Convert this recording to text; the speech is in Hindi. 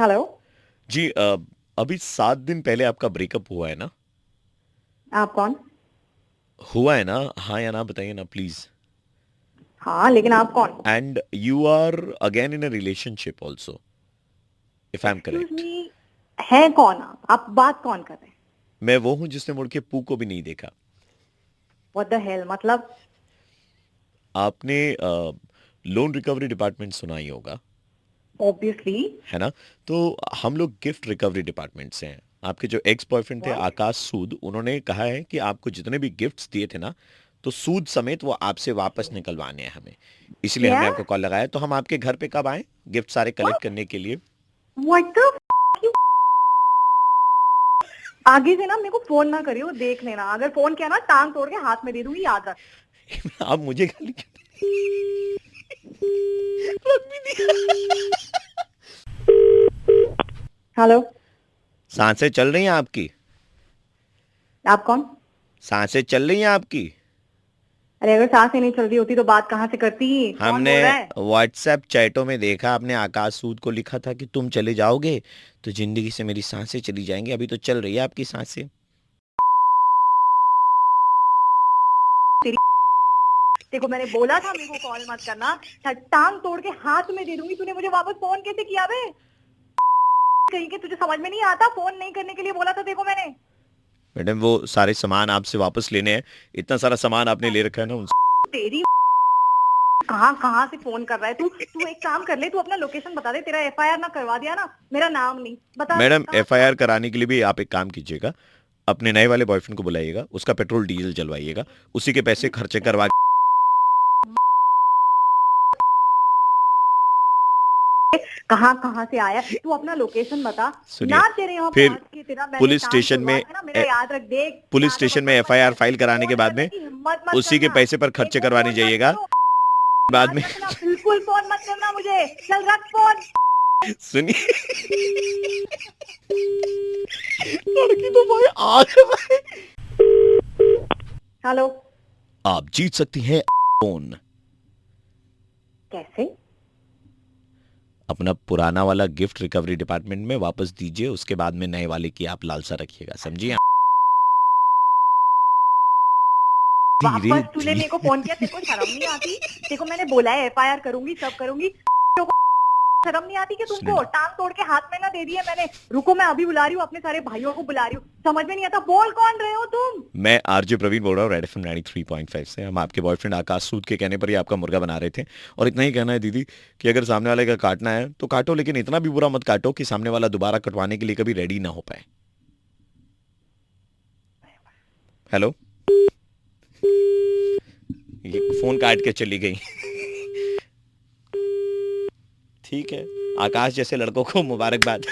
हेलो जी अ, अभी सात दिन पहले आपका ब्रेकअप हुआ है ना? आप कौन? हुआ है ना? हाँ या ना बताइए ना प्लीज़ हाँ लेकिन आप कौन? And you are again in a relationship also if I am excuse correct me है कौन आप? आप बात कौन कर रहे हैं? मैं वो हूँ जिसने मुड़ के पू को भी नहीं देखा। व्हाट द हेल मतलब? आपने लोन रिकवरी डिपार्टमेंट सुना ही होगा। ऑब्वियसली है ना? तो हम लोग गिफ्ट रिकवरी डिपार्टमेंट से हैं। आपके जो एक्स बॉयफ्रेंड थे आकाश सूद उन्होंने कहा है कि आपको जितने भी गिफ्ट्स दिए थे ना तो सूद समेत वो आपसे वापस निकलवाने हैं हमें। इसलिए हमने आपको कॉल लगाया। तो हम आपके घर पे कब आए गिफ्ट सारे कलेक्ट करने के लिए? आगे से ना मेरे को फ़ोन ना करियो देख लेना। अगर फ़ोन किया ना टांग तोड़ के हाथ में दे दूँगी याद रख। आप मुझे गाली क्यों हेलो। साँसें चल रही हैं आपकी। आप कौन? साँसें चल रही हैं आपकी। अरे अगर साँसें नहीं चल रही होती तो बात कहाँ से करती? हमने व्हाट्सएप चैटों में देखा आपने आकाश सूद को लिखा था कि तुम चले जाओगे तो ज़िंदगी से मेरी साँसें चली जाएँगी। अभी तो चल रही है आपकी साँसें। देखो मैंने बोला था मेरे को कॉल मत करना। टांग तोड़ के हाथ में दे दूँगी। तूने मुझे वापस फ़ोन कैसे किया बे? कहीं के तुझे समझ में नहीं आता? फ़ोन नहीं करने के लिए बोला था देखो मैंने। मैडम वो सारे सामान आपसे वापस लेने हैं। इतना सारा सामान आपने ले रखा है ना उनसे तेरी कहाँ कहाँ से फ़ोन कर रहा है तू? तू एक काम कर ले तू अपना लोकेशन बता दे। तेरा एफआईआर ना करवा दिया ना। मेरा नाम नहीं। बता मैडम एफआईआर कराने के लिए भी आप एक काम कीजिएगा। अपने नए वाले बॉयफ्रेंड को बुलाइएगा। उसका पेट्रोल डीजल जलवाइएगा। उसी के पैसे खर्चे करवा कहाँ कहाँ से आया? तू अपना लोकेशन बता। ना तेरे यहाँ फिर पुलिस स्टेशन में याद रख देख पुलिस स्टेशन में एफआईआर। फ़ाइल कराने के बाद में उसी के पैसे पर खर्चे करवाने जाइएगा। बाद में बिल्कुल फ़ोन मत करना मुझे। चल रख फ़ोन। सुनिए। लड़की तो भाई है हेलो। आप जीत सकती हैं फ़ोन। कैसे? अपना पुराना वाला गिफ्ट रिकवरी डिपार्टमेंट में वापस दीजिए उसके बाद में नए वाले की आप लालसा रखिएगा समझिए वापस तूने मेरे को फ़ोन किया तेरे को शर्म नहीं आती? तेरे को मैंने बोला है एफआईआर करूँगी सब करूँगी। शर्म नहीं आती कि तुमको टांग तोड़ के हाथ में ना दे दिया मैंने। रुको मैं अभी बुला रही हूँ अपने सारे भाइयों को बुला रही हूँ। समझ में नहीं आता बोल कौन रहे हो तुम? मैं आरजे प्रवीण बोल रहा हूँ red F M three point five से। हम आपके बॉयफ्रेंड आकाश सूद के कहने पर ही आपका मुर्गा बना रहे थे। और इतना ही कहना है दीदी कि अगर सामने वाले का काटना है तो काटो लेकिन इतना भी बुरा मत काटो कि सामने वाला दोबारा कटवाने के लिए कभी रेडी ना हो पाए। हेलो ये फ़ोन काट के चली गई। ठीक है। आकाश जैसे लड़कों को मुबारकबाद।